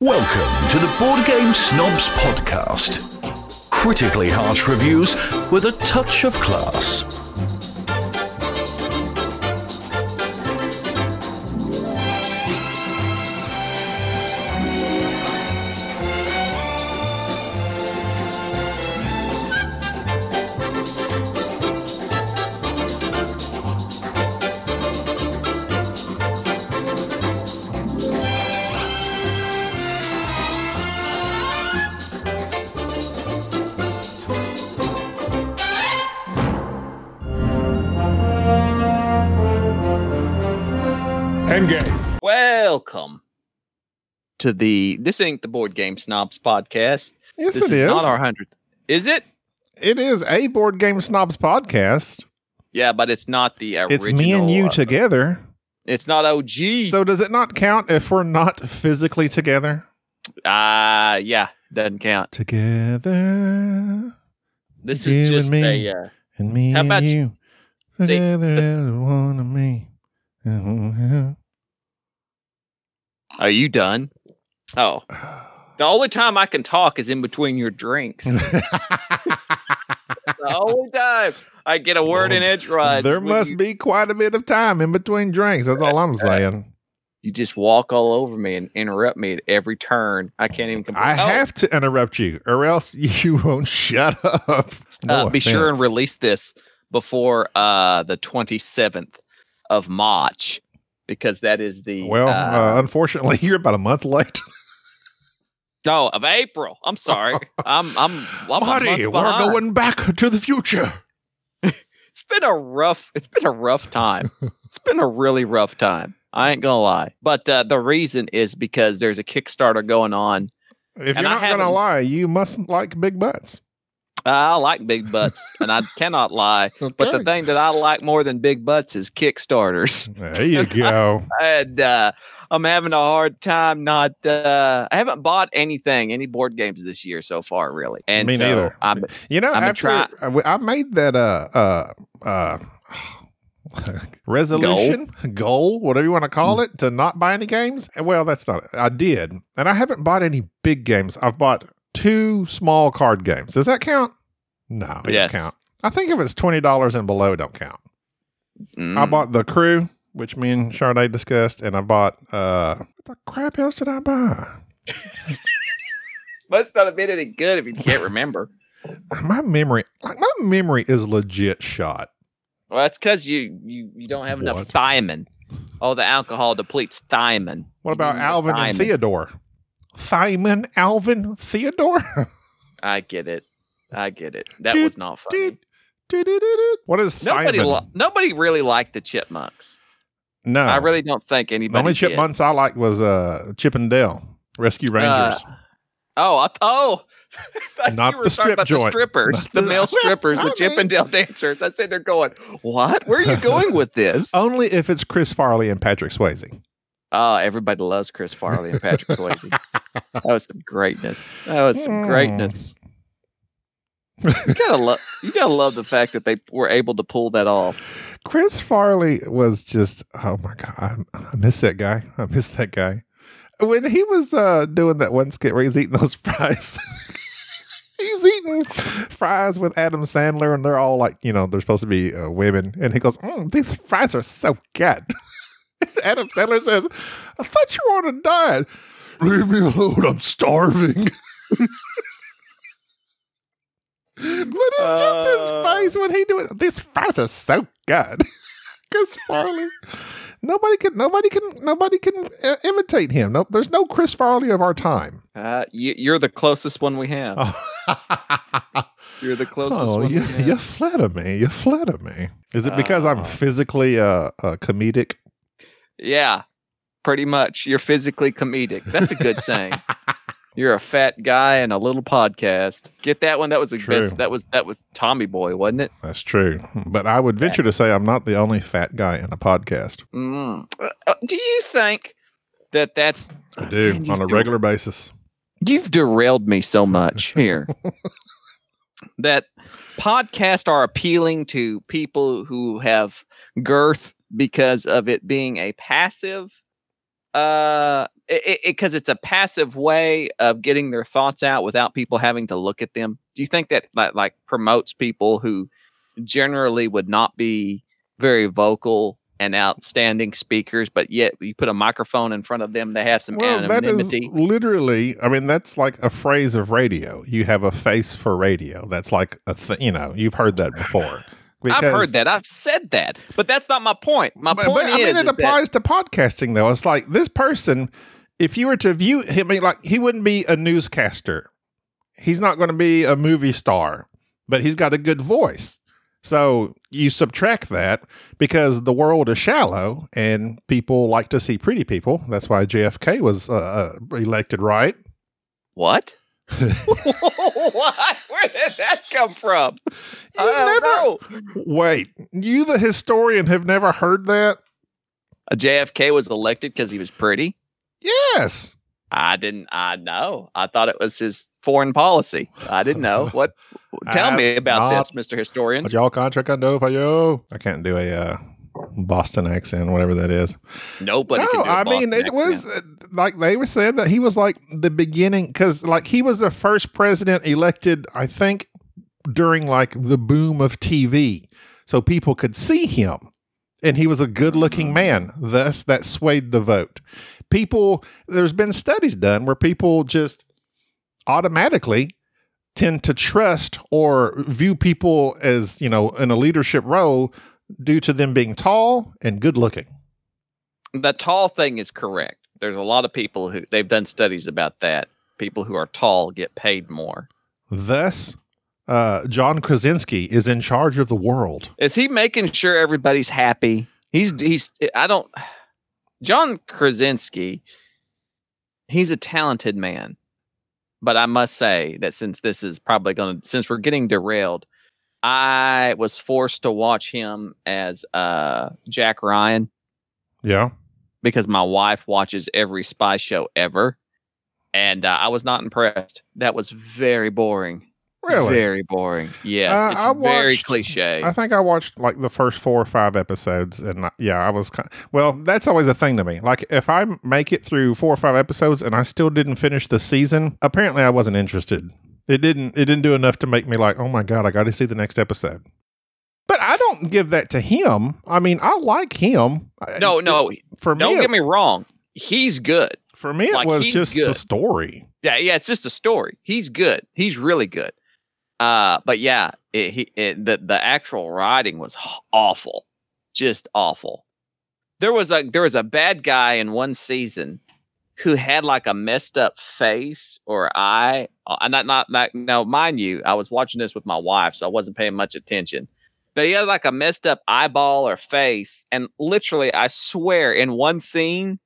Welcome to the Board Game Snobs Podcast. Critically harsh reviews with a touch of class. To the This Ain't the Board Game Snobs podcast. Yes, this it is is. not our hundredth. Is it? it is a board game snobs podcast. Yeah, but it's not the original. It's me and you uh, together. It's not OG. So does it not count if we're not physically together? Ah, yeah, doesn't count. Together This is just me. a. Uh, and me How about and you- you together as one of me. are you done? Oh, the only time I can talk is in between your drinks. the only time I get a word in edgewise. There must you, be quite a bit of time in between drinks. That's all I'm saying. You just walk all over me and interrupt me at every turn. I can't even. Compl- I Oh, have to interrupt you, or else you won't shut up. No uh, be sure and release this before uh, the 27th of March because that is the Well, uh, uh, unfortunately, you're about a month late. no of April. I'm sorry. I'm I'm, I'm Marty, we're behind. going back to the future. It's been a rough. It's been a rough time. it's been a really rough time. I ain't gonna lie. But uh, the reason is because there's a Kickstarter going on. If you're not going to lie, you mustn't like big butts. I like big butts, and I cannot lie. But the thing that I like more than big butts is Kickstarters. There you go. and uh, I'm having a hard time not. Uh, I haven't bought anything, any board games this year so far, really. And Me so neither. I'm, You know, I'm gonna after try- I made that uh uh uh resolution goal. whatever you want to Mm. call it, to not buy any games. And Well, that's not it. I did, and I haven't bought any big games. I've bought two small card games. Does that count? No, it Yes. don't count. I think if it's twenty dollars and below, don't count. I Mm. bought the crew, which me and Charday discussed, and I bought uh what the crap else did I buy? must not have been any good if you can't remember. My memory like my memory is legit shot. well, that's because you you you don't have enough What? thiamine. Oh, the alcohol depletes thiamine. What You about need Alvin and. Theodore? Simon, Alvin, Theodore? I get it. I get it. That was not funny. What is Nobody, li- nobody really liked the chipmunks. no, I really don't think anybody. the only did. chipmunks I liked was uh, Chip and Dale, Rescue Rangers. Uh, oh, I, oh, I Not you were the strip about joint. The strippers, the male strippers, I the Chip mean- and Dale dancers. I sit there going, "What? Where are you going with this?" Only if it's Chris Farley and Patrick Swayze. Oh, everybody loves Chris Farley and Patrick Swayze. That was some greatness. That was some Mm. greatness. You gotta love. You gotta love the fact that they were able to pull that off. Chris Farley was just oh my god, I, I miss that guy. I miss that guy. When he was uh, doing that one skit where he's eating those fries, he's eating fries with Adam Sandler, and they're all like, you know, they're supposed to be uh, women, and he goes, mm, "These fries are so good." Adam Sandler says, "I thought you were on a diet." Leave me alone. I'm starving. but it's just his Uh. face when he do it. These fries are so good. Chris Farley. Nobody can. Nobody can. Nobody can uh, imitate him. No, there's no Chris Farley of our time. Uh, you, you're the closest one we have. Oh, You're the closest oh one. you, you flatter me. You flatter me. Is it because I'm Uh. physically uh, uh comedic? Yeah, pretty much. You're physically comedic. That's a good saying. You're a fat guy and a little podcast. Get that one? That was a True. best. That was that was Tommy Boy, wasn't it? That's true. But I would venture to say I'm not the only fat guy in a podcast. Mm. Uh, do you think that that's I do Man, on a regular basis. you've derailed me so much here that podcasts are appealing to people who have girth because of it being a passive Uh, it because it, it's a passive way of getting their thoughts out without people having to look at them. Do you think that like, like promotes people who generally would not be very vocal and outstanding speakers, but yet you put a microphone in front of them, they have some Well, that is literally. I mean, that's like a phrase of radio. You have a face for radio. That's like a th- you know you've heard that before. I've heard that. I've said that, but that's not my point. My but, point but, I is, mean, is it that- applies to podcasting though. It's like this person, if you were to view him, I mean, like he wouldn't be a newscaster. He's not going to be a movie star, but he's got a good voice. So you subtract that because the world is shallow and people like to see pretty people. That's why JFK was uh, uh, elected, right? what? what? Where did that come from? I don't never- know. Wait, you, the historian, have never heard that? A JFK was elected because he was pretty. Yes. I didn't. I know. I thought it was his foreign policy. I didn't know. What? Tell me about this, Mister Historian. Y'all contract under for you. I can't do a uh, Boston accent, whatever that is. Nobody no, can do a I mean Boston it was accent. uh, like they were saying that he was like the beginning because like he was the first president elected. I think during like the boom of TV, so people could see him, and he was a good-looking mm-hmm. man. Thus, that swayed the vote. People, there's been studies done where people just automatically tend to trust or view people as you know in a leadership role due to them being tall and good looking. the tall thing is correct. There's a lot of people who they've done studies about that. People who are tall get paid more. Thus, uh, John Krasinski is in charge of the world. Is he making sure everybody's happy? He's he's. I don't. John Krasinski. He's a talented man, but I must say that since this is probably going to, since we're getting derailed, I was forced to watch him as uh Jack Ryan Yeah. Because my wife watches every spy show ever, and uh, I was not impressed. That was very boring. Really? Very boring. Yes, Uh, it's I very watched- cliche. I think I watched like the first four or five episodes, and I- yeah, I was kind. Well, that's always a thing to me. Like if I make it through four or five episodes and I still didn't finish the season, apparently I wasn't interested. It didn't. It didn't do enough to make me like, oh my god, I got to see the next episode. But I don't give that to him. I mean, I like him. No, no, For me, don't it- get me wrong. He's good. for me, it like, was just the good. story. Yeah, yeah, it's just a story. He's good. He's really good. Uh, but yeah, it, he it, the the actual writing was awful, just awful. There was a there was a bad guy in one season who had like a messed up face or eye. Uh, not not not now, mind you, I was watching this with my wife, so I wasn't paying much attention. But he had like a messed up eyeball or face, and literally, I swear, in one scene,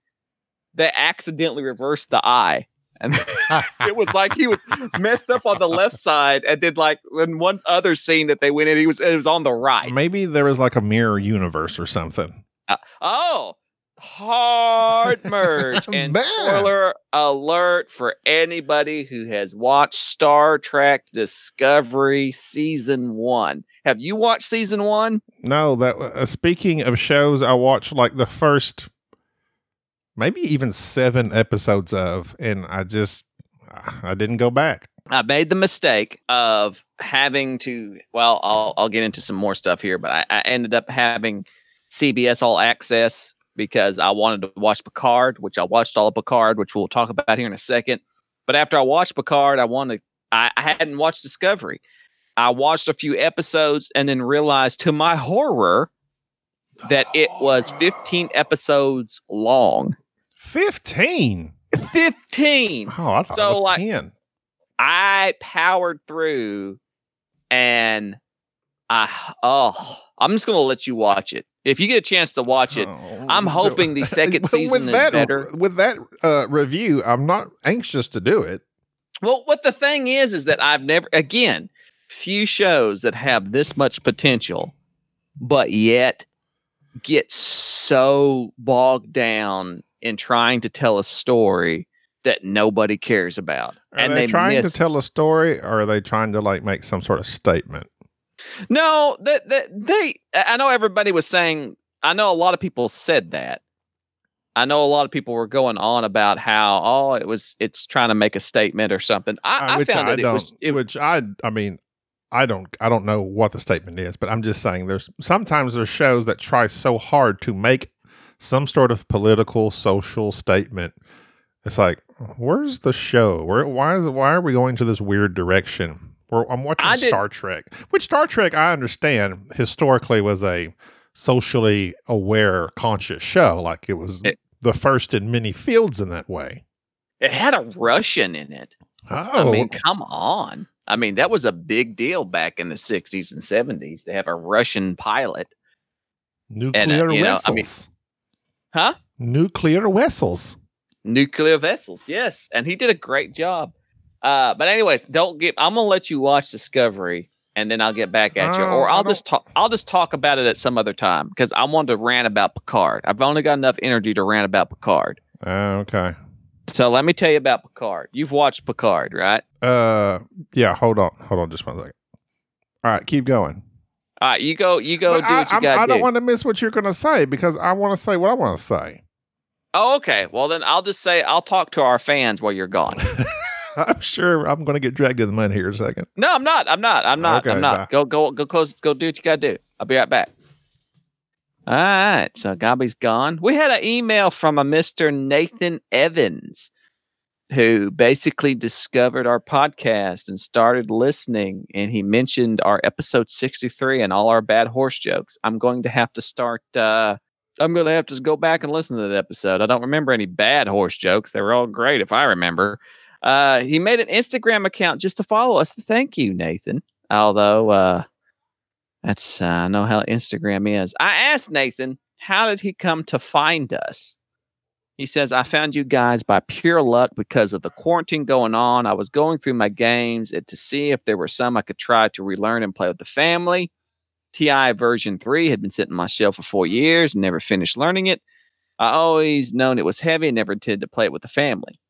they accidentally reversed the eye. And it was like he was messed up on the left side, and then like in one other scene that they went in, he was it was on the right. Maybe there was like a mirror universe or something. Uh, oh, hard merge and spoiler alert for anybody who has watched Star Trek Discovery season one. Have you watched season one? No, that uh, speaking of shows, I watched like the first, maybe even seven episodes of, and I just I didn't go back. I made the mistake of having to. Well, I'll I'll get into some more stuff here, but I, I ended up having CBS All Access because I wanted to watch Picard, which I watched all of Picard, which we'll talk about here in a second. But after I watched Picard, I wanted. I, I hadn't watched Discovery. I watched a few episodes and then realized, to my horror, that it was 15 episodes long. Fifteen. 15. Oh, I thought So, it was like, ten. I powered through and I oh I'm just gonna let you watch it. If you get a chance to watch it, Oh, I'm hoping the second season is that, better. With that uh, review, I'm not anxious to do it. well, what the thing is is that I've never again, few shows that have this much potential, but yet get so bogged down in trying to tell a story that nobody cares about. Are and they, they, trying to tell a story, or are they trying to like make some sort of statement? No, that that they. I know everybody was saying. I know a lot of people said that, I know a lot of people were going on about how oh it was it's trying to make a statement or something. I, Uh, I found I it, it was it, which I, I mean, I don't, I don't know what the statement is, but I'm just saying there's sometimes there's shows that try so hard to make some sort of political, social statement. It's like, where's the show? Where, why is, why are we going to this weird direction? Where I'm watching I did- Star Trek, which Star Trek I understand historically was a socially aware, conscious show. Like it was It- the first in many fields in that way. it had a Russian in it. Oh, I mean, come on. I mean, that was a big deal back in the 60s and 70s to have a Russian pilot. nuclear you know, vessels. I mean- Huh? nuclear vessels. Nuclear vessels, yes. And he did a great job. Uh, but anyways, don't get I'm gonna let you watch Discovery and then I'll get back at you. Uh, Or I I'll just talk I'll just talk about it at some other time because I want to rant about Picard. I've only got enough energy to rant about Picard. Oh, okay. So let me tell you about Picard. You've watched Picard, right? Uh, yeah. Hold on. Hold on. Just one second. All right. Keep going. All right, you go, you go But do I, what you got I don't do. want to miss what you're going to say because I want to say what I want to say. oh, okay. Well, then I'll just say I'll talk to our fans while you're gone. I'm sure I'm going to get dragged in the mud here in a second. No, I'm not. I'm not. I'm not. Okay, I'm not. bye. Go, go, go close. Go do what you got to do. I'll be right back. All right. So Gabby's gone. We had an email from a Mr. Nathan Evans who basically discovered our podcast and started listening. And he mentioned our episode 63 and all our bad horse jokes. I'm going to have to start. Uh, I'm going to have to go back and listen to that episode. I don't remember any bad horse jokes. They were all great if I remember. Uh, he made an Instagram account just to follow us. Thank you, Nathan. Although uh, that's uh, I know how Instagram is. I asked Nathan, how did he come to find us? He says, I found you guys by pure luck because of the quarantine going on. I was going through my games to see if there were some I could try to relearn and play with the family. TI version 3 had been sitting on my shelf for four years and never finished learning it. I always known it was heavy and never intended to play it with the family.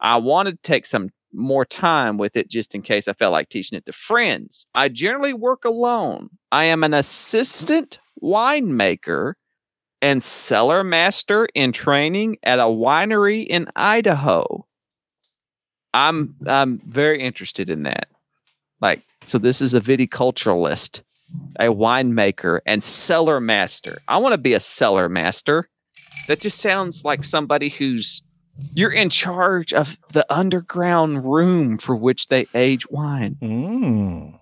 I wanted to take some more time with it just in case I felt like teaching it to friends. I generally work alone. I am an assistant winemaker and cellar master in training at a winery in Idaho. I'm I'm very interested in that. Like, so this is a viticulturalist, a winemaker, and cellar master. I want to be a cellar master. That just sounds like somebody who's you're in charge of the underground room for which they age wine. Mm,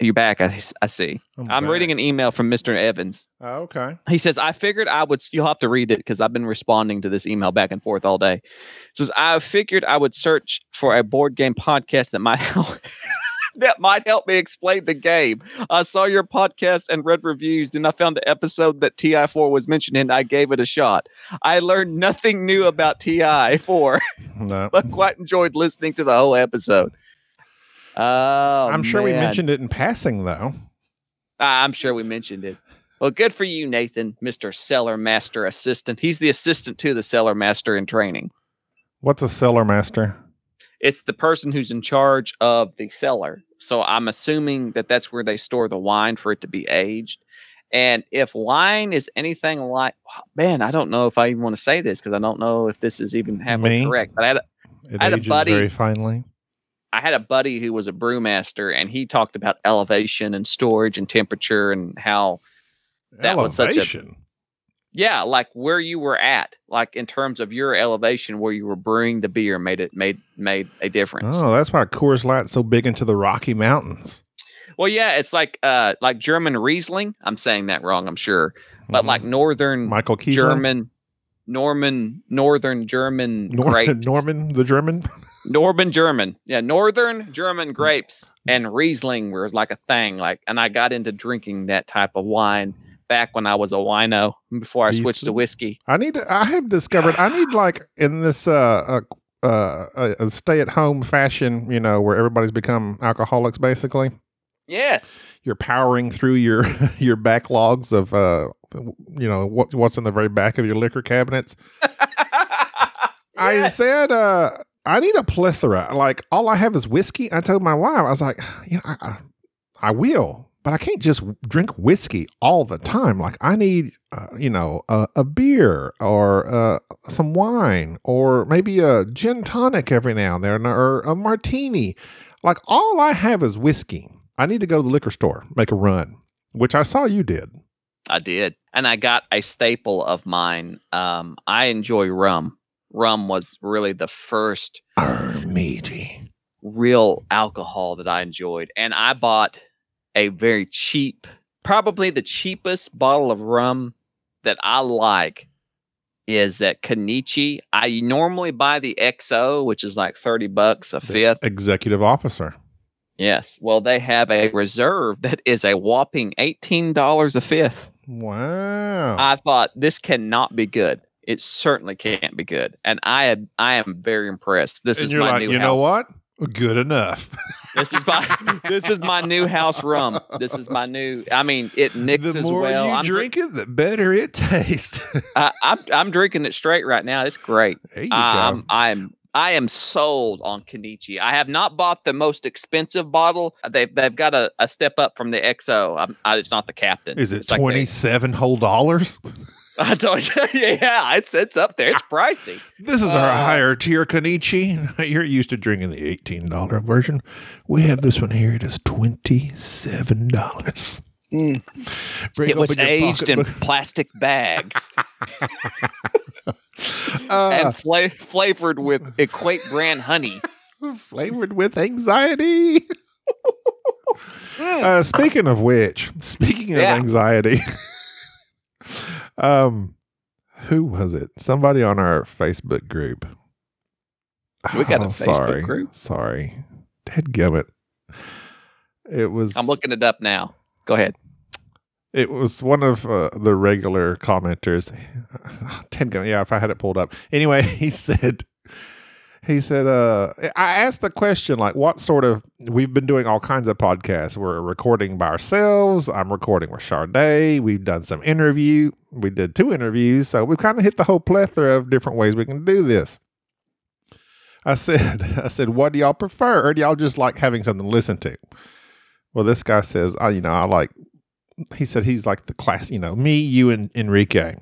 You're back. I, I see. I'm reading an email from Mr. Evans. Oh, okay. He says, I figured I would, you'll have to read it because I've been responding to this email back and forth all day. He says, I figured I would search for a board game podcast that might help. that might help me explain the game. I saw your podcast and read reviews, and I found the episode that TI4 was mentioned in. I gave it a shot. I learned nothing new about TI4, No. but quite enjoyed listening to the whole episode. Oh, I'm sure we mentioned it in passing, though. I'm sure we mentioned it. Well, good for you, Nathan, Mr. Cellar Master Assistant. He's the assistant to the Cellar Master in training. What's a cellar master? It's the person who's in charge of the cellar. So I'm assuming that that's where they store the wine for it to be aged. And if wine is anything like, man, I don't know if I even want to say this because I don't know if this is even halfway Me? correct. But I had, a, It I had a buddy- very finely. I had a buddy who was a brewmaster, and he talked about elevation and storage and temperature and how That was such a- Elevation. Yeah, like where you were at, like in terms of your elevation where you were brewing the beer made it made made a difference. Oh, that's why Coors Light's so big into the Rocky Mountains. Well, yeah, it's like uh like German Riesling. I'm saying that wrong, I'm sure. But Mhm. like northern Michael Kiesling, German Norman northern German Nor- grapes. Norman the German. Norman German. Yeah, northern German grapes and Riesling was like a thing. Like and I got into drinking that type of wine back when I was a wino before I switched to whiskey. I need. To, I have discovered. I need like in this uh, uh, uh, a, a stay-at-home fashion. You know, where everybody's become alcoholics. Basically, Yes. you're powering through your your backlogs of uh, you know what what's in the very back of your liquor cabinets. I said, uh, I need a plethora. Like all I have is whiskey. I told my wife, I was like, you know, I, I, I will, but I can't just drink whiskey all the time. Like I need, uh, you know, a, a beer or uh, some wine or maybe a gin tonic every now and then or a martini. Like all I have is whiskey. I need to go to the liquor store, make a run, which I saw you did. I did. And I got a staple of mine. Um, I enjoy rum. Rum was really the first real alcohol that I enjoyed. And I bought a very cheap, probably the cheapest bottle of rum that I like is at Kanichi. I normally buy the XO, which is like 30 bucks a fifth. Executive officer. Yes. Well, they have a reserve that is a whopping $18 a fifth. Wow. I thought this cannot be good. It certainly can't be good. And I am I am very impressed. This and is my like, new you house. know what? Good enough. This is my this is my new house rum. This is my new I mean it mixes the more well. you I'm, dr- drink it, the better it tastes. I, I'm I'm drinking it straight right now. It's great. there you I'm go. I'm I am sold on Kanichi. I have not bought the most expensive bottle. They've they've got a, a step up from the XO. I'm, I, it's not the captain. Is it like twenty seven whole dollars? I don't. yeah, it's it's up there. It's pricey. This is our Uh, higher tier Kanichi. You're used to drinking the eighteen dollar version. We have this one here. It is twenty seven dollars. it was aged in plastic bags uh, and fla- flavored with Equate brand honey. flavored with anxiety. uh, speaking of which, speaking of Yeah. anxiety, um, who was it? Somebody on our Facebook group. We got a Oh, Facebook sorry, group? Sorry, dead Dadgummit. It was. I'm looking it up now. Go ahead. It was one of uh, the regular commenters. Ted, yeah, if I had it pulled up. Anyway, he said, he said, uh, I asked the question, like, what sort of, we've been doing all kinds of podcasts. We're recording by ourselves. I'm recording with Charday. We've done some interview. We did two interviews. So we've kind of hit the whole plethora of different ways we can do this. I said, I said, what do y'all prefer? Or do y'all just like having something to listen to? Well, this guy says, I, you know, I like he said he's like the class, you know, me, you, and Enrique.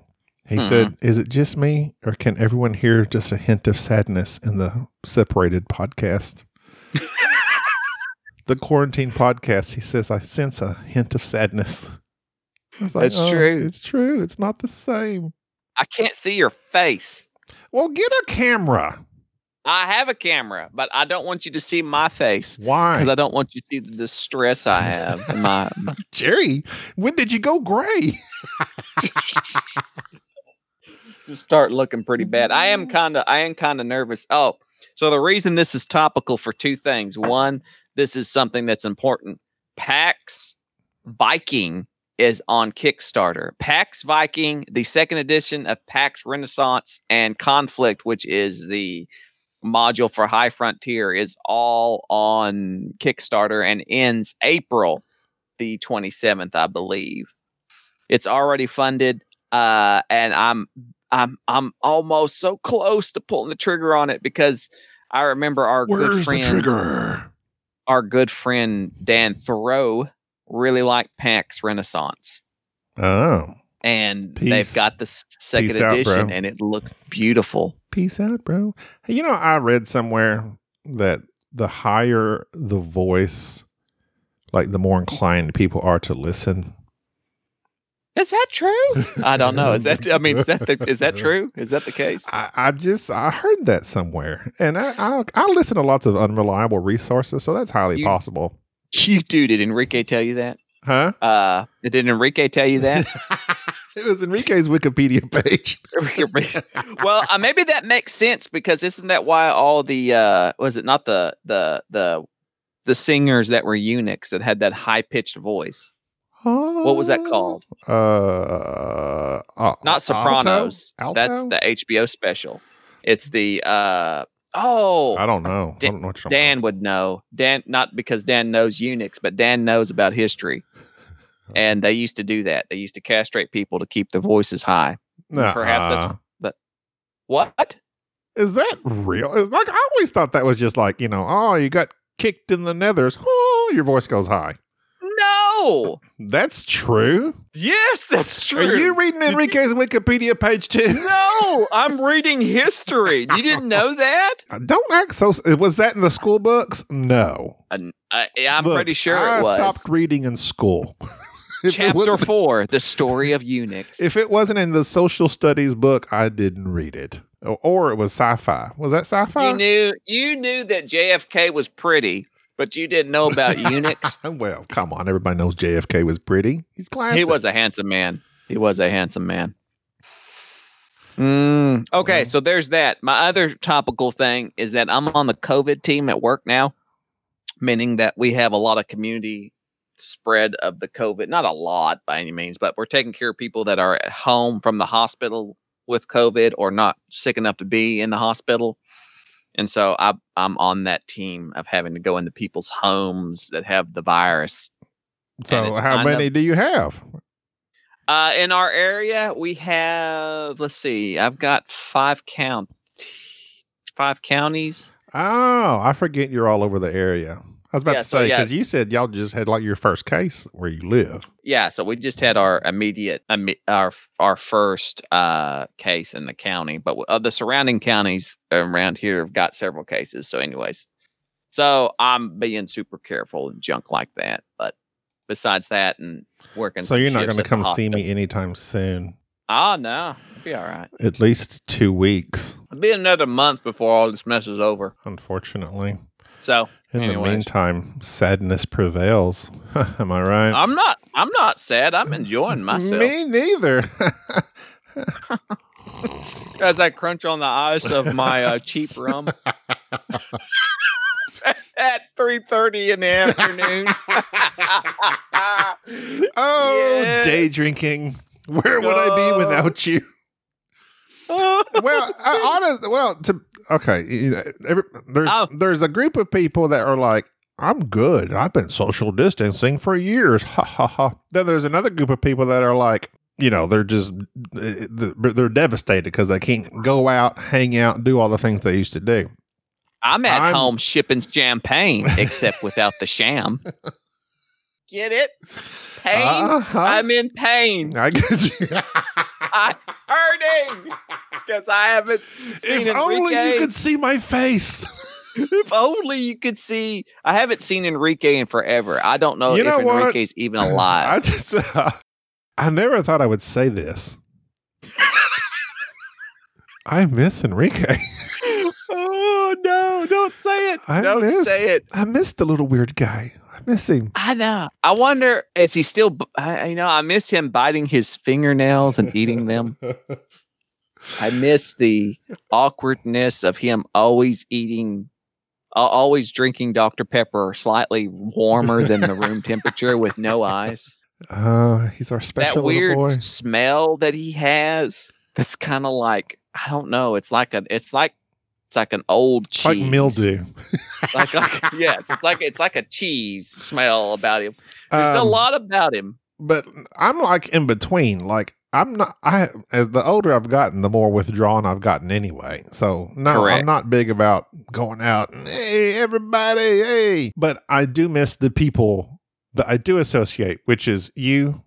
He Mhm. said, "Is it just me, or can everyone hear just a hint of sadness in the separated podcast?" the quarantine podcast. He says, "I sense a hint of sadness." I was like, That's "Oh, true. It's true. It's not the same. I can't see your face. Well, get a camera. I have a camera, but I don't want you to see my face Why, because I don't want you to see the distress I have my. Jerry? When did you go gray? start looking pretty bad. I am kind of I am kind of nervous. Oh, so the reason this is topical for two things. One, this is something that's important. PAX Viking is on Kickstarter. PAX Viking, the second edition of PAX Renaissance and Conflict, which is the module for High Frontier, is all on Kickstarter and ends April the 27th, I believe. It's already funded, uh, and I'm I'm I'm almost so close to pulling the trigger on it because I remember our good Where's the friend trigger? our good friend Dan Thoreau really liked PAX Renaissance. Oh, And Peace. they've got the second Peace edition bro. and it looked beautiful. peace out, bro. You know, I read somewhere that the higher the voice, like the more inclined people are to listen. Is that true? I don't know. Is that I mean is that the, is that true? Is that the case? I, I just I heard that somewhere, and I, I I listen to lots of unreliable resources, so that's highly You- possible. You do did Enrique tell you that? Huh? Uh did Enrique tell you that? it was Enrique's Wikipedia page. well, uh, maybe that makes sense because isn't that why all the uh was it not the the the the singers that were eunuchs that had that high pitched voice? What was that called? Uh, uh Not Sopranos. Alto? That's the HBO special. It's the uh oh I don't know. Dan- I don't know what Dan would know. Dan not because Dan knows eunuchs, but Dan knows about history. And they used to do that. They used to castrate people to keep their voices high. Perhaps that's but what? Is that real? It's like I always thought that was just like you know, oh, you got kicked in the nethers. Oh, your voice goes high. No. That's true. Yes, that's true. Are you reading Enrique's Wikipedia page too? No, I'm reading history. You didn't know that? Don't act so. Was that in the school books? No. Uh, I, I'm Look, pretty sure I it was. stopped reading in school. Chapter four, the story of eunuchs. If it wasn't in the social studies book, I didn't read it. Or, or it was sci-fi. Was that sci-fi? you knew you knew that JFK was pretty, but you didn't know about eunuchs. well, come on. Everybody knows JFK was pretty. He's classic. He was a handsome man. He was a handsome man. Mm, okay, so there's that. My other topical thing is that I'm on the COVID team at work now, meaning that we have a lot of community spread of the COVID. Not a lot by any means, but we're taking care of people that are at home from the hospital with COVID or not sick enough to be in the hospital. And so I, I'm on that team of having to go into people's homes that have the virus So how kind of- many do you have? Uh, in our area, we have. Let's see. I've got five count, five counties. Oh, I forget you're all over the area. I was about Yeah, to so say yeah. because you said y'all just had like your first case where you live. Yeah, so we just had our immediate, imme- our our first uh case in the county, but uh, the surrounding counties around here have got several cases. So, anyways, so I'm being super careful and junk like that. But besides that, and working, so you're not going to come see me anytime soon. Oh no, it'll be all right. At least two weeks, It'll be another month before all this mess is over. unfortunately. So In the meantime, sadness prevails. Am I right? I'm not. I'm not sad. I'm enjoying myself Me neither. as I crunch on the ice of my uh, cheap rum at three thirty in the afternoon. oh, Yeah. day drinking. Where would I be without you? well, I, honest, well, to okay, you know, every, there's Oh. there's a group of people that are like, I'm good. I've been social distancing for years. Ha ha ha. Then there's another group of people that are like, you know, they're just eh, they're devastated because they can't go out, hang out, do all the things they used to do. I'm at I'm- home shipping champagne, except without the sham. Get it? Pain. Uh-huh. I'm in pain. I get you. I'm hurting because I haven't seen if only you could see my face. if only you could see. I haven't seen Enrique in forever. I don't know You if know what? Enrique's even alive. I just, I never thought I would say this. I miss Enrique. oh no! Don't say it! I don't miss- say it. I miss the little weird guy. I miss him. I know. I wonder is he still? b- I, you know, I miss him biting his fingernails and eating them. I miss the awkwardness of him always eating, always drinking Dr Pepper slightly warmer than the room temperature with no ice. Oh, he's our special that weird boy. smell that he has. That's kind of like I don't know. It's like a. It's like it's like an old cheese. like mildew. Like, like yes, it's like it's like a cheese smell about him. There's a Um, lot about him. but I'm like in between. Like I'm not. I as the older I've gotten, the more withdrawn I've gotten anyway. So no, Correct. I'm not big about going out and hey everybody, hey. But I do miss the people that I do associate, which is you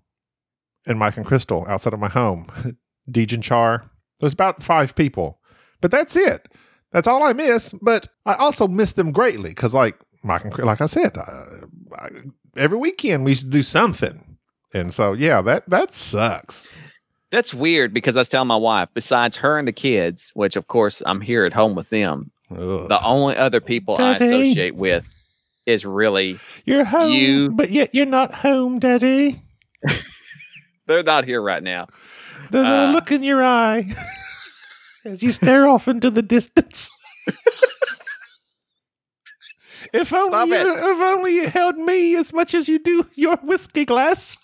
and Mike and Crystal outside of my home. Deej and Char. There's about five people, but that's it. That's all I miss. But I also miss them greatly because, like Mike and Chris- like I said, uh, I, every weekend we should do something. And so, yeah, that that sucks. That's weird because I was telling my wife, besides her and the kids, which of course I'm here at home with them, Ugh. the only other people I associate with is really You're home, you- but yet you're not home, Daddy. they're not here right now. There's Uh. a look in your eye as you stare off into the distance. if only Stop you, it. if only you held me as much as you do your whiskey glass.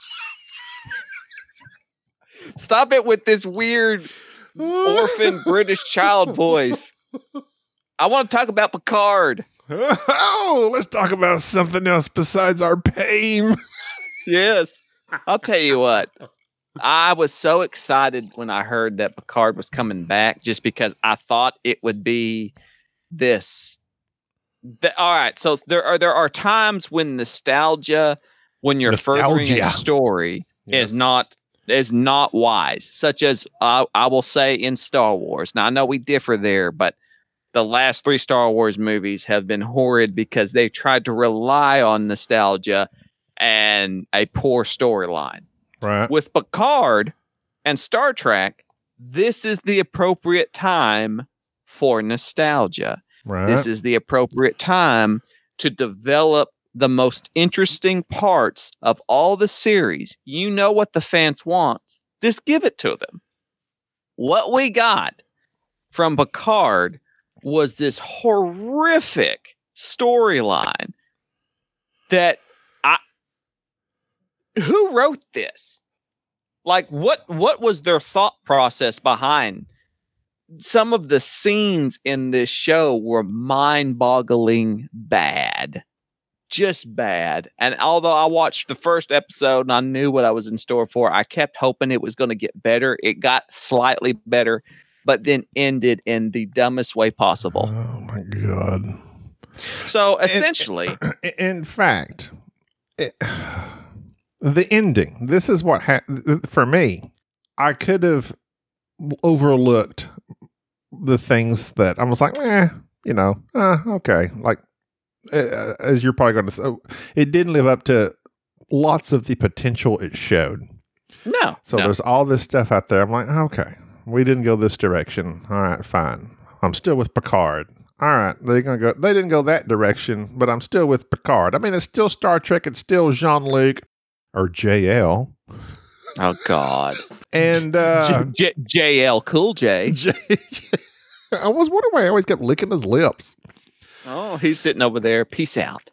Stop it with this weird orphan British child voice. I want to talk about Picard. Oh, let's talk about something else besides our pain. Yes. I'll tell you what. I was so excited when I heard that Picard was coming back just because I thought it would be this. The, all right, so there are there are times when nostalgia when you're furthering a story Yes. is not is not wise. Such as uh, I will say in Star Wars. Now I know we differ there, but the last three Star Wars movies have been horrid because they tried to rely on nostalgia and a poor storyline. Right. With Picard and Star Trek, this is the appropriate time for nostalgia. Right. This is the appropriate time to develop the most interesting parts of all the series. You know what the fans want. Just give it to them. What we got from Picard was this horrific storyline that who wrote this? Like what what was their thought process behind? Some of the scenes in this show were mind-boggling bad. Just bad. And although i watched the first episode and i knew what i was in store for i kept hoping it was going to get better. It got slightly better but then ended in the dumbest way possible. Oh my god. so essentially In fact, it, the ending. This is what ha- for me. I could have overlooked the things that I was like, eh, you know, uh, okay. Like uh, as you're probably going to say, it didn't live up to lots of the potential it showed. no So no. there's all this stuff out there. I'm like, okay, we didn't go this direction. All right, fine. I'm still with Picard. All right, they're gonna go. They didn't go that direction, but I'm still with Picard. I mean, it's still Star Trek. It's still Jean Luc or JL. oh god And uh, J- J- jl cool j J- I was wondering why he always kept licking his lips. oh he's sitting over there peace out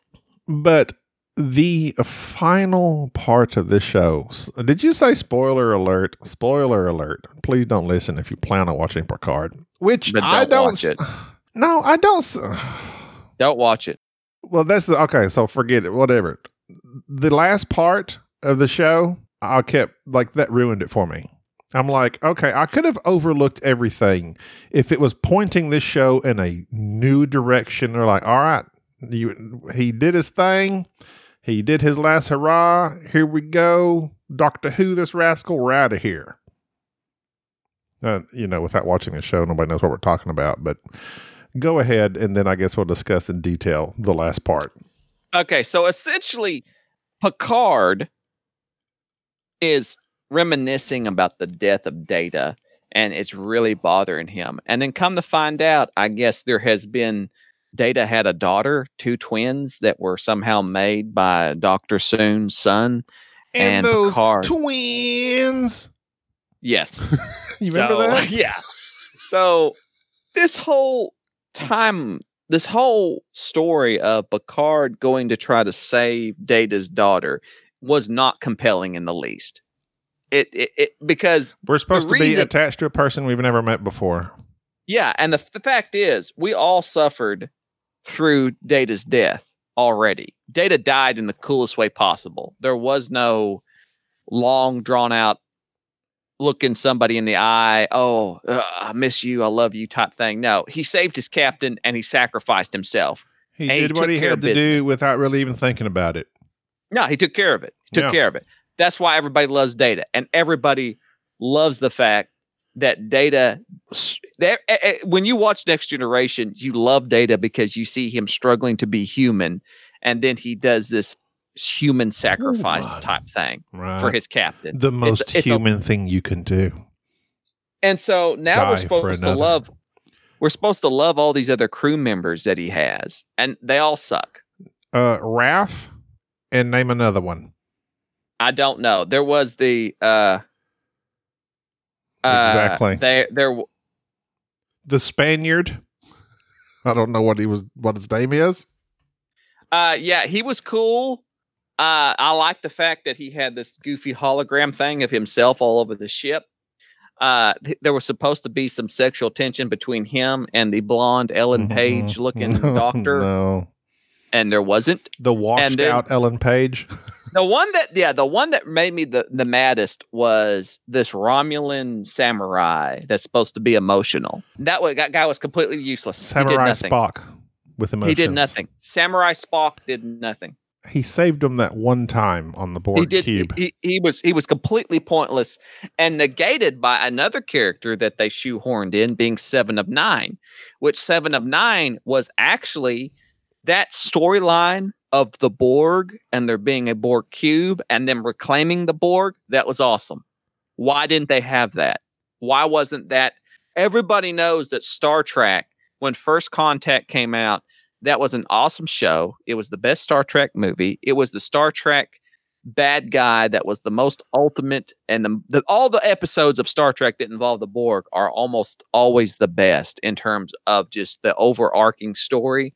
But the final part of this show. Did you say spoiler alert? Spoiler alert. Please don't listen if you plan on watching Picard. Which But I don't don't. watch it. No, I don't. s- don't watch it Well, that's the, okay. So forget it. Whatever. The last part of the show, I kept like that ruined it for me. I'm like, okay, I could have overlooked everything if it was pointing this show in a new direction. They're like, all right, you, he did his thing. He did his last hurrah. Here we go. Doctor Who, this rascal, we're out of here. Uh, you know, without watching the show, nobody knows what we're talking about. But go ahead, and then I guess we'll discuss in detail the last part. Okay, so essentially, Picard is reminiscing about the death of Data, and it's really bothering him. And then come to find out, I guess there has been Data had a daughter, two twins that were somehow made by Doctor Soong's son. And those Picard. twins. Yes, You remember that? Yeah. So this whole time, this whole story of Picard going to try to save Data's daughter was not compelling in the least. It, it, it because We're supposed to be attached to a person we've never met before. yeah, and the, the fact is, we all suffered through Data's death already. Data died in the coolest way possible. There was no long drawn out looking somebody in the eye, oh, uh, I miss you, I love you type thing. No, he saved his captain and he sacrificed himself. He And he did what he had to do without really even thinking about it. No, he took care of it. He took Yeah. care of it. That's why everybody loves Data, and everybody loves the fact that Data. s- there- eh, eh, When you watch Next Generation, you love Data because you see him struggling to be human, and then he does this human sacrifice What? type thing Right. for his captain. the most it's a- human thing you can do. And so now we're supposed to love. We're supposed to love all these other crew members that he has, and they all suck. Uh, Raph, and name another one. I don't know. There was the uh, uh Exactly. There, there. w- The Spaniard. I don't know what he was. What his name is. Uh, yeah, he was cool. Uh, I like the fact that he had this goofy hologram thing of himself all over the ship. Uh, th- there was supposed to be some sexual tension between him and the blonde Ellen Page looking No, doctor, No, and there wasn't. the washed then- out Ellen Page. The one that, yeah, the one that made me the, the maddest was this Romulan samurai that's supposed to be emotional. That way, that guy was completely useless. Samurai. Spock with emotions. He did nothing. Samurai Spock did nothing. he saved him that one time on the board he did cube. He, he was he was completely pointless and negated by another character that they shoehorned in being seven of nine which seven of nine was actually that storyline of the borg and there being a borg cube and them reclaiming the borg that was awesome why didn't they have that why wasn't that everybody knows that star trek when first contact came out that was an awesome show. It was the best Star Trek movie. It was the Star Trek bad guy that was the most ultimate, and the, the all the episodes of Star Trek that involve the Borg are almost always the best in terms of just the overarching story.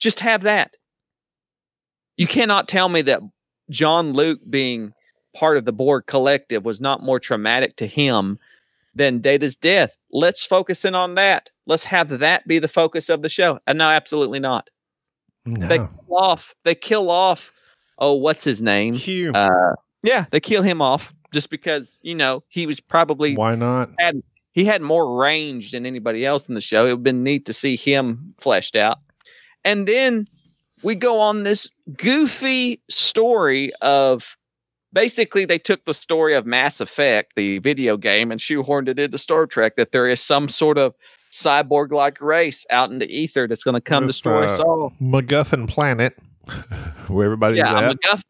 Just have that. You cannot tell me that Jean Luc being part of the Borg collective was not more traumatic to him than Data's death. Let's focus in on that. Let's have that be the focus of the show. And no, absolutely not. no. They kill off. They kill off. Oh, what's his name? Q. Uh, yeah, they kill him off just because you know he was probably Why not? had he had more range than anybody else in the show. It would have been neat to see him fleshed out. And then we go on this goofy story of basically they took the story of Mass Effect, the video game, and shoehorned it into Star Trek that there is some sort of cyborg like race out in the ether that's going to come destroy uh, us all. MacGuffin Planet, where everybody's Yeah, at. MacGuffin,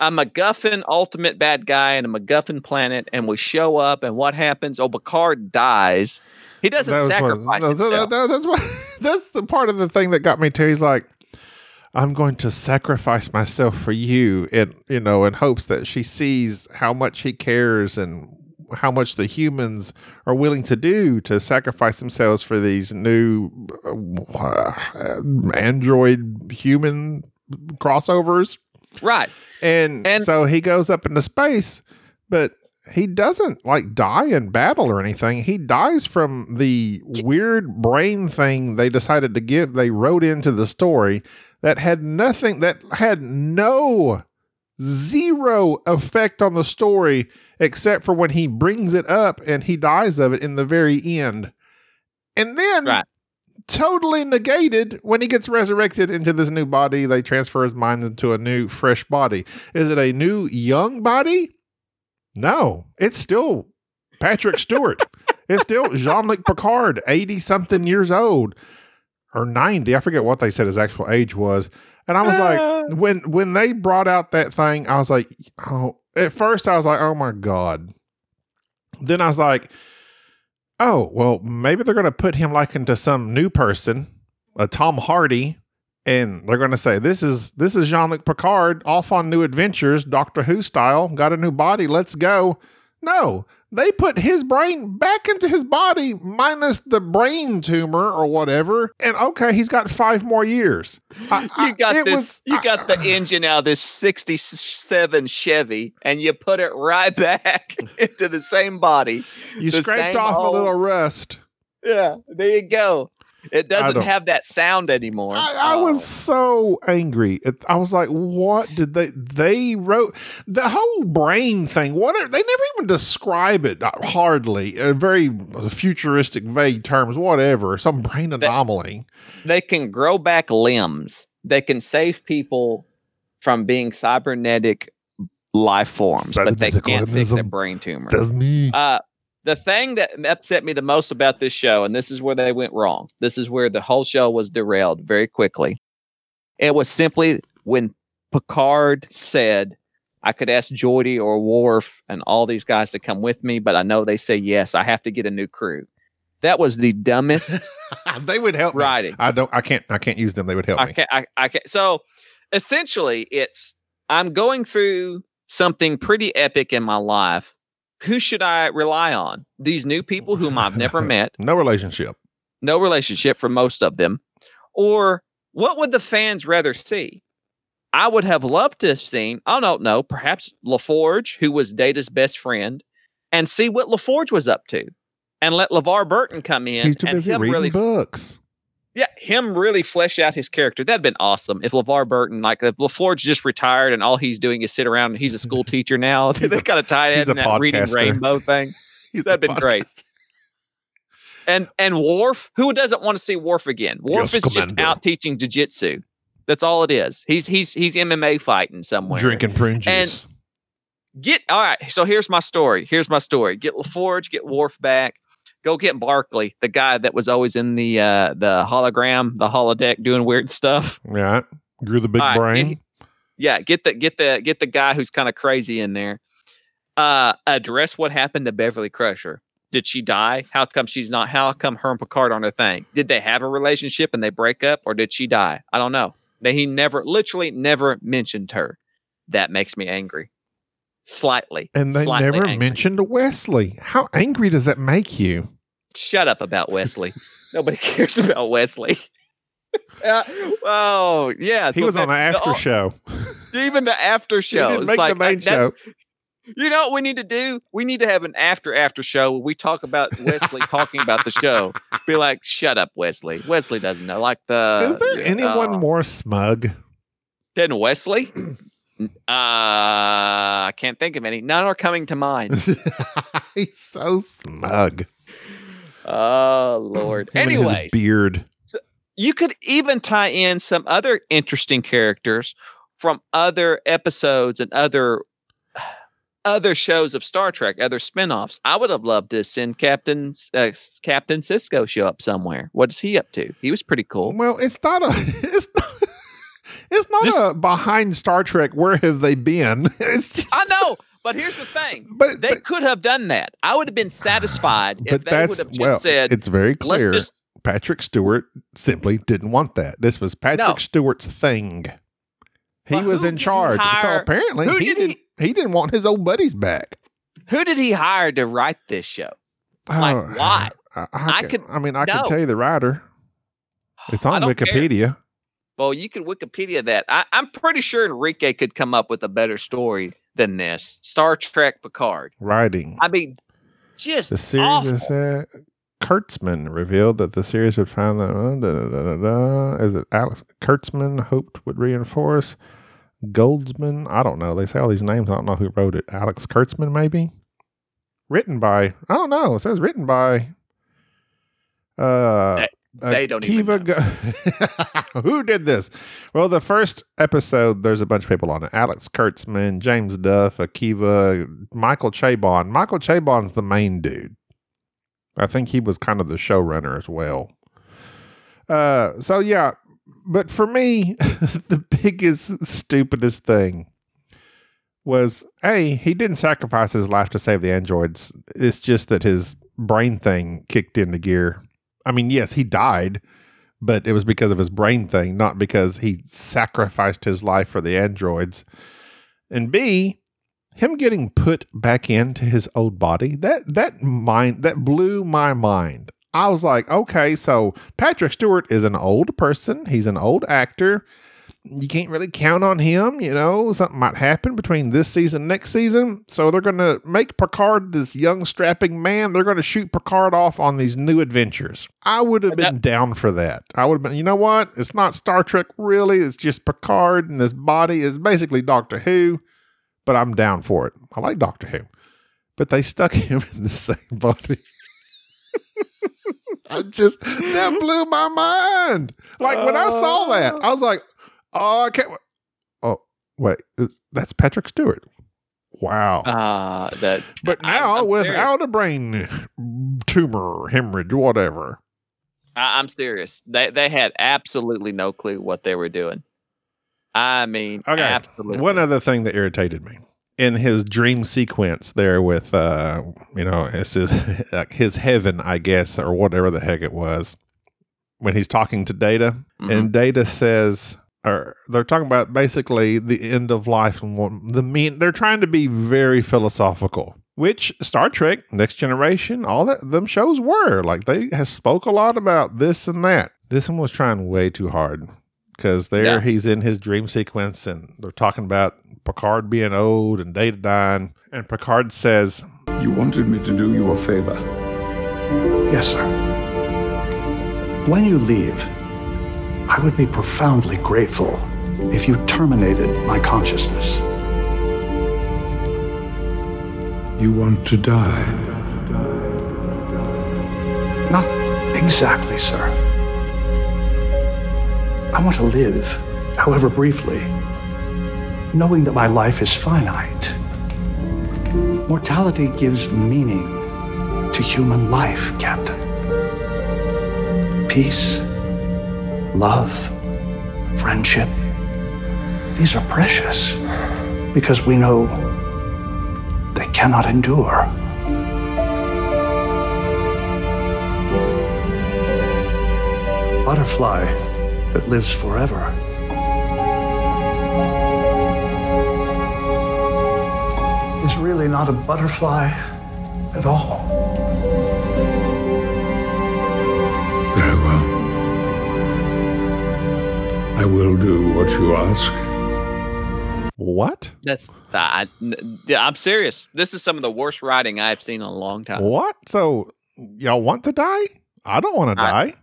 a MacGuffin ultimate bad guy and a MacGuffin planet, and we show up, and what happens? Oh, Picard dies. He doesn't was what- sacrifice no, that- himself. that- that's what. That's the part of the thing that got me too. He's like, "I'm going to sacrifice myself for you," and you know, in hopes that she sees how much he cares and how much the humans are willing to do to sacrifice themselves for these new uh, android human crossovers. Right. And, And- so he goes up into space, but he doesn't like die in battle or anything. He dies from the weird brain thing they decided to give, they wrote into the story that had nothing, that had no zero effect on the story except for when he brings it up and he dies of it in the very end. And then Right. Totally negated when he gets resurrected into this new body. They transfer his mind into a new, fresh body. Is it a new, young body? No, it's still Patrick Stewart. it's still Jean Luc Picard, 80 something years old or 90. I forget what they said his actual age was. And I was like, uh. when when they brought out that thing, I was like, oh, at first I was like, oh my God. Then I was like, oh, well, maybe they're going to put him like into some new person, a Tom Hardy, and they're going to say, this is this is Jean Luc Picard off on new adventures, Doctor Who style, got a new body, let's go. No, they put his brain back into his body minus the brain tumor or whatever. And okay, he's got five more years. I- I- You got this. was- you I- got the engine out of this '67 Chevy, and you put it right back into the same body. you scraped off a little rust. Yeah, there you go. It doesn't have that sound anymore. I, I Oh. was so angry. I was like, "What did they? They wrote the whole brain thing. What are, they never even describe it. Hardly, uh, very futuristic, vague terms. Whatever, some brain anomaly. they can grow back limbs. They can save people from being cybernetic life forms, but they can't fix a brain tumor. That's me. Uh, the thing that upset me the most about this show, and this is where they went wrong. This is where the whole show was derailed very quickly. It was simply when Picard said, I could ask Geordi or Worf and all these guys to come with me, but I know they say yes. I have to get a new crew. That was the dumbest they would help me. writing. I don't. I can't. I can't use them. They would help I me. can't. I, I can't. So essentially, it's I'm going through something pretty epic in my life. Who should I rely on? These new people whom I've never met, No relationship. no relationship for most of them, or what would the fans rather see? I would have loved to have seen. I don't know. Perhaps LaForge, who was Data's best friend, and see what LaForge was up to, and let LeVar Burton come in He's too and busy reading really books. Yeah, him really flesh out his character. That'd been awesome. If LeVar Burton, like if LaForge just retired and all he's doing is sit around and he's a school teacher now, they a- kind of tied he's in a that reading rainbow thing. He's That'd been great. And and Worf, who doesn't want to see Worf again? Worf Yes, is just out teaching jujitsu. That's all it is. He's he's he's MMA fighting somewhere. Drinking prune And- juice. Get all right. So here's my story. Here's my story. Get LaForge, get Worf back. Go get Barkley, the guy that was always in the uh the hologram, the holodeck doing weird stuff. yeah. Grew the big right, brain. get- yeah, get the get the get the guy who's kind of crazy in there. Uh address what happened to Beverly Crusher. Did she die? How come she's not? How come her and Picard aren't a thing? Did they have a relationship and they break up, or did she die? I don't know. That he never, literally, never mentioned her. That makes me angry. Slightly, and they never angry. mentioned Wesley. How angry does that make you? Shut up about Wesley. Nobody cares about Wesley. Uh, oh yeah, He so was on the after oh, show. Even the after show. make like, the main I- show. You know what we need to do? We need to have an after after show where we talk about Wesley talking about the show. Be like, shut up, Wesley. Wesley doesn't know. Like the Is there anyone uh, more smug? than Wesley? uh, I can't think of any. None are coming to mind. He's so smug. Oh Lord. Anyway, beard. you could even tie in some other interesting characters from other episodes and other other shows of Star Trek, other spin-offs. I would have loved to send Captain uh, Captain Sisko show up somewhere. What is he up to? He was pretty cool. Well, it's not a. It's not. It's not Just- a behind Star Trek. Where have they been? It's just, I know, but here's the thing. but They could have done that. I would have been satisfied but if they would that's have just well. said, it's very clear. just Patrick Stewart simply didn't want that. This was Patrick No. Stewart's thing. He But was in he charge. so apparently he did didn't he didn't want his old buddies back. who did he hire to write this show?" Oh, like, Oh, why? I, I, I can- I mean, I no. can tell you the writer. It's on don't care. Wikipedia. Well, you could Wikipedia that. I, I'm pretty sure Enrique could come up with a better story than this. Star Trek Picard. Writing. I mean, just The series awful. is uh, Kurtzman revealed that the series would find that uh, da, da, da, is it Alex Kurtzman hoped would reinforce Goldsman. I don't know. They say all these names. I don't know who wrote it. Alex Kurtzman, maybe. Written by I don't know. It says written by. Uh, they don't even Akiva Go- who did this? Well, the first episode, there's a bunch of people on it. Alex Kurtzman, James Duff, Akiva, Michael Chabon. Michael Chabon's the main dude. I think he was kind of the showrunner as well. Uh, so yeah, but for me, the biggest, stupidest thing was a he didn't sacrifice his life to save the androids. It's just that his brain thing kicked into gear. I mean, yes, he died, but it was because of his brain thing, not because he sacrificed his life for the androids. And B, him getting put back into his old body, that that mind that blew my mind. I was like, okay, so Patrick Stewart is an old person. He's an old actor. You can't really count on him, you know. Something might happen between this season and next season. So they're going to make Picard this young, strapping man. They're going to shoot Picard off on these new adventures. I would have And that- been down for that. I would have been, you know what? It's not Star Trek, really. It's just Picard, and this body is basically Doctor Who, but I'm down for it. I like Doctor Who. But they stuck him in the same body. I just that blew my mind. Like when I saw that, oh. I was like, "Oh, I can't." Oh, wait, that's Patrick Stewart. Wow. Uh, that. but now I'm serious. without a brain tumor, hemorrhage, whatever. I, I'm serious. They they had absolutely no clue what they were doing. I mean, Okay. absolutely. One other thing that irritated me in his dream sequence there with, uh, you know, it's his, his heaven, I guess, or whatever the heck it was, when he's talking to Data, Mhm. and Data says, or they're talking about basically the end of life and what the mean. They're trying to be very philosophical, which Star Trek, Next Generation, all that them shows were like they has spoke a lot about this and that. This one was trying way too hard because there Yeah. he's in his dream sequence and they're talking about Picard being old and Data dying, and Picard says, You wanted me to do you a favor. Yes, sir. When you leave, I would be profoundly grateful if you terminated my consciousness. You want to die. Not exactly, sir. I want to live however briefly, knowing that my life is finite. Mortality gives meaning to human life, Captain. Peace, love, friendship, these are precious because we know they cannot endure. Butterfly that lives forever. Is really not a butterfly at all. Very well. I will do what you ask. What? That's I, I'm serious. This is some of the worst writing I've seen in a long time. What? So y'all want to die? I don't want to die.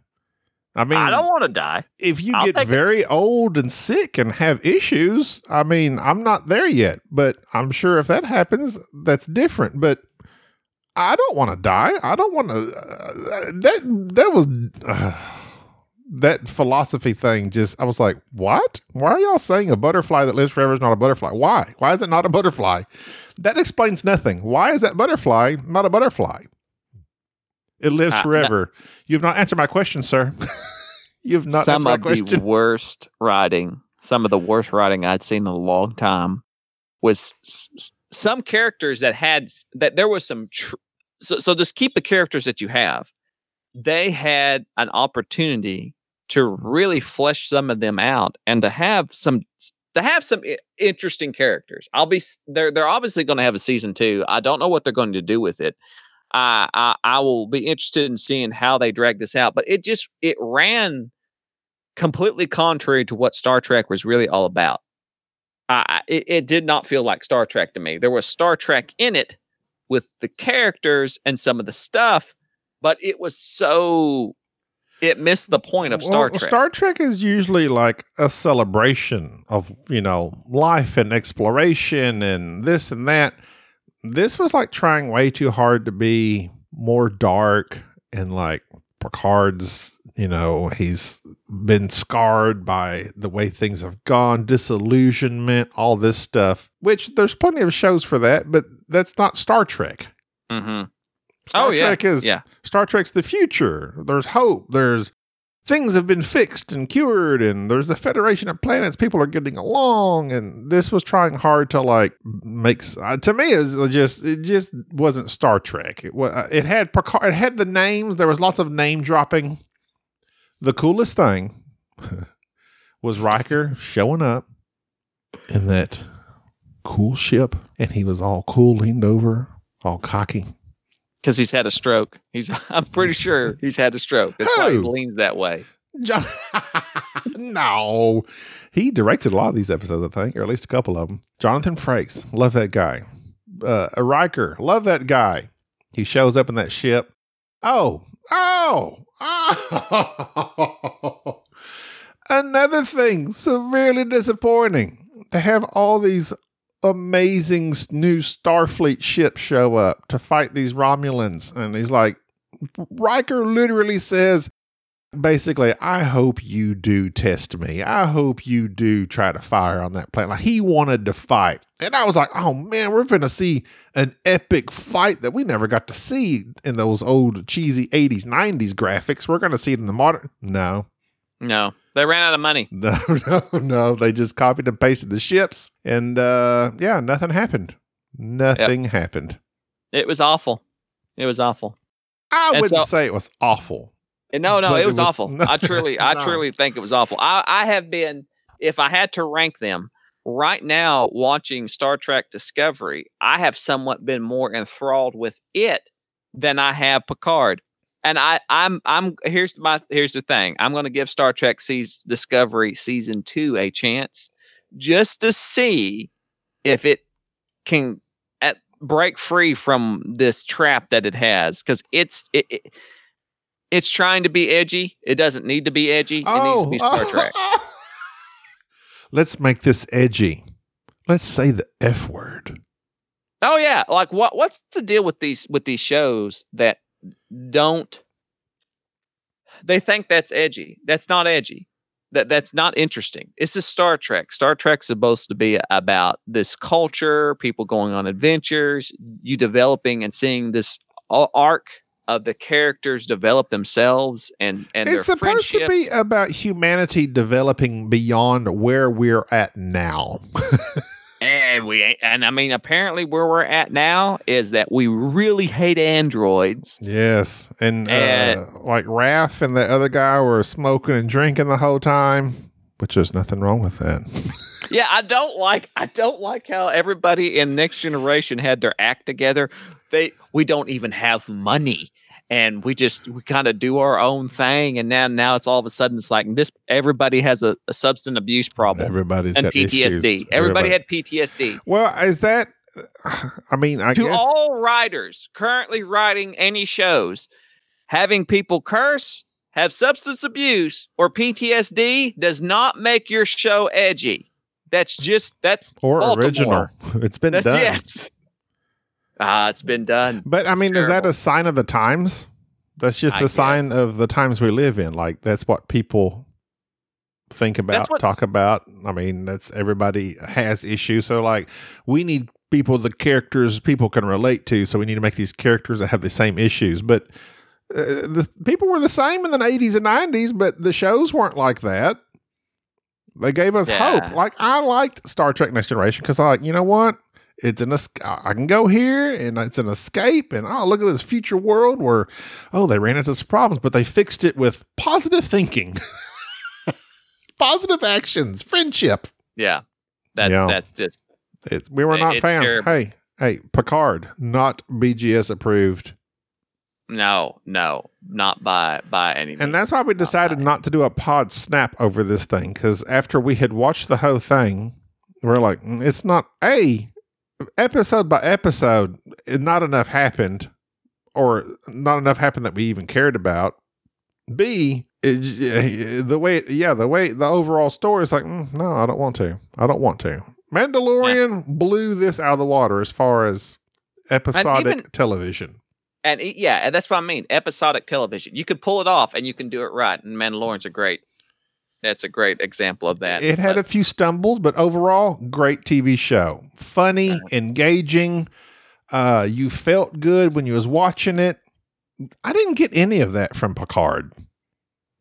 I mean, I don't want to die. if you I'll get take it. very old and sick and have issues, I mean, I'm not there yet, but I'm sure if that happens, that's different. But I don't want to die. I don't want to. Uh, that that was uh, that philosophy thing. Just I was like, what? Why are y'all saying a butterfly that lives forever is not a butterfly? Why? Why is it not a butterfly? That explains nothing. Why is that butterfly not a butterfly? It lives Uh, no- forever. You have not answered my question, sir. you have not some answered of my question. Some of the worst writing, some of the worst writing I'd seen in a long time was s- s- some characters that had that there was some tr- so so just keep the characters that you have. They had an opportunity to really flesh some of them out and to have some to have some interesting characters. I'll be they're they're obviously going to have a season 2. I don't know what they're going to do with it. I, I I will be interested in seeing how they drag this out, but it just it ran completely contrary to what Star Trek was really all about. I- it, it did not feel like Star Trek to me. There was Star Trek in it with the characters and some of the stuff, but it was so it missed the point of Star Well, Trek. Star Trek is usually like a celebration of, you know, life and exploration and this and that. This was like trying way too hard to be more dark and like Picard's, you know, he's been scarred by the way things have gone, disillusionment, all this stuff, which there's plenty of shows for that, but that's not Star Trek. mm-hmm. Star Oh yeah, Trek is yeah. Star Trek's the future. There's hope. There's things have been fixed and cured, and there's a federation of planets. People are getting along, and this was trying hard to like make. Uh, to me, it was just it just wasn't Star Trek. It was. It had Picard. It had the names. There was lots of name dropping. The coolest thing was Riker showing up in that cool ship, and he was all cool, leaned over, all cocky. Because he's had a stroke. He's I'm pretty sure he's had a stroke. That's why he leans that way. John, no, he directed a lot of these episodes, I think, or at least a couple of them. Jonathan Frakes, love that guy. Uh, Riker, love that guy. He shows up in that ship. Oh, oh, oh. Another thing, severely disappointing. They have all these amazing new Starfleet ships show up to fight these Romulans, and he's like, Riker literally says, basically, I hope you do test me. I hope you do try to fire on that planet. Like he wanted to fight. And I was like, oh man, we're going to see an epic fight that we never got to see in those old cheesy 80s, 90s graphics. We're going to see it in the modern. No, No, they ran out of money. no, no, no. They just copied and pasted the ships. And uh, yeah, nothing happened. Nothing happened. It was awful. It was awful. I And wouldn't so- say it was awful. No, no, it it was, was- awful. no, I truly, I no. truly think it was awful. I, I have been, if I had to rank them right now, watching Star Trek Discovery, I have somewhat been more enthralled with it than I have Picard. And I, I'm, I'm. Here's my, here's the thing. I'm going to give Star Trek season Discovery season two a chance, just to see if it can at, break free from this trap that it has, because it's, it, it it's trying to be edgy. It doesn't need to be edgy. It needs to be oh. Star Trek. Let's make this edgy. Let's say the F word. Oh yeah, like what? What's the deal with these with these shows that don't? They think that's edgy. That's not edgy. that that's not interesting. It's a Star Trek. Star Trek's supposed to be about this culture, people going on adventures, you developing and seeing this arc of the characters develop themselves and and it's supposed to be about humanity developing beyond where we're at now. and we ain't, and I mean apparently where we're at now is that we really hate androids. yes, and, And- uh, like Raph and the other guy were smoking and drinking the whole time, which there's nothing wrong with that. Yeah, I don't like I don't like how everybody in next generation had their act together. They we don't even have money. And we just we kind of do our own thing, and now now it's all of a sudden it's like this. Everybody has a, a substance abuse problem Everybody's and got PTSD. issues. Everybody had PTSD. Well, is that? I mean, I to guess all writers currently writing any shows, having people curse, have substance abuse, or PTSD does not make your show edgy. That's just that's or Baltimore. original. It's been That's done. yes. Ah, it's been done. But I mean, is that a sign of the times? That's just I the sign guess. of the times we live in. Like that's what people think about, talk about. I mean, that's everybody has issues. So like we need people the characters people can relate to. So we need to make these characters that have the same issues. But uh, the people were the same in the 80s and 90s, but the shows weren't like that. They gave us hope. Like I liked Star Trek Next Generation because I like, you know what? It's an I can go here and it's an escape and oh look at this future world where oh they ran into some problems but they fixed it with positive thinking, positive actions, friendship. Yeah, that's Yeah. that's just It, we were not fans. terrible. Hey, hey, Picard, not BGS approved, no, no, not by by any. and that's why we decided by- not to do a pod snap over this thing because after we had watched the whole thing, we're like, "Mm, it's not a episode by episode. Not enough happened, or not enough happened that we even cared about. B, it, the way, yeah, the way the overall story is like, "Mm, no, I don't want to. I don't want to. Mandalorian blew this out of the water as far as episodic even- television. and yeah, and that's what I mean. Episodic television, you could pull it off and you can do it right. And Mandalorian's a great. That's a great example of that. It had but- a few stumbles, but overall, great TV show. Funny, engaging. Uh, you felt good when you was watching it. I didn't get any of that from Picard,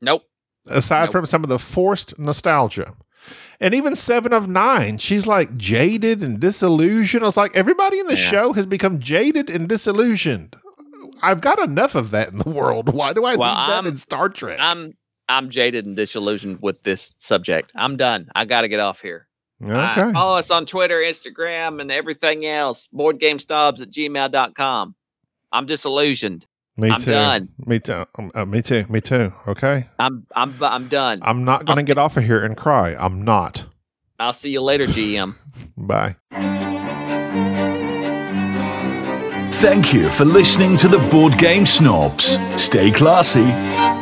nope. aside Nope. from some of the forced nostalgia. And even Seven of Nine, she's like jaded and disillusioned. I was like, everybody in the Yeah. show has become jaded and disillusioned. I've got enough of that in the world. Why do I Well, need that I'm- in Star Trek? I'm I'm jaded and disillusioned with this subject. I'm done. I got to get off here. All right, okay. follow us on Twitter, Instagram, and everything else. BoardGameSnobs at gmail.com. I'm disillusioned. Me I'm too. done. Me too. Um, uh, me too. Me too. Okay. I'm I'm I'm done. I'm not going to I'll get off of here and cry. I'm not. I'll see you later, GM. Bye. Thank you for listening to the Board Game Snobs. Stay classy.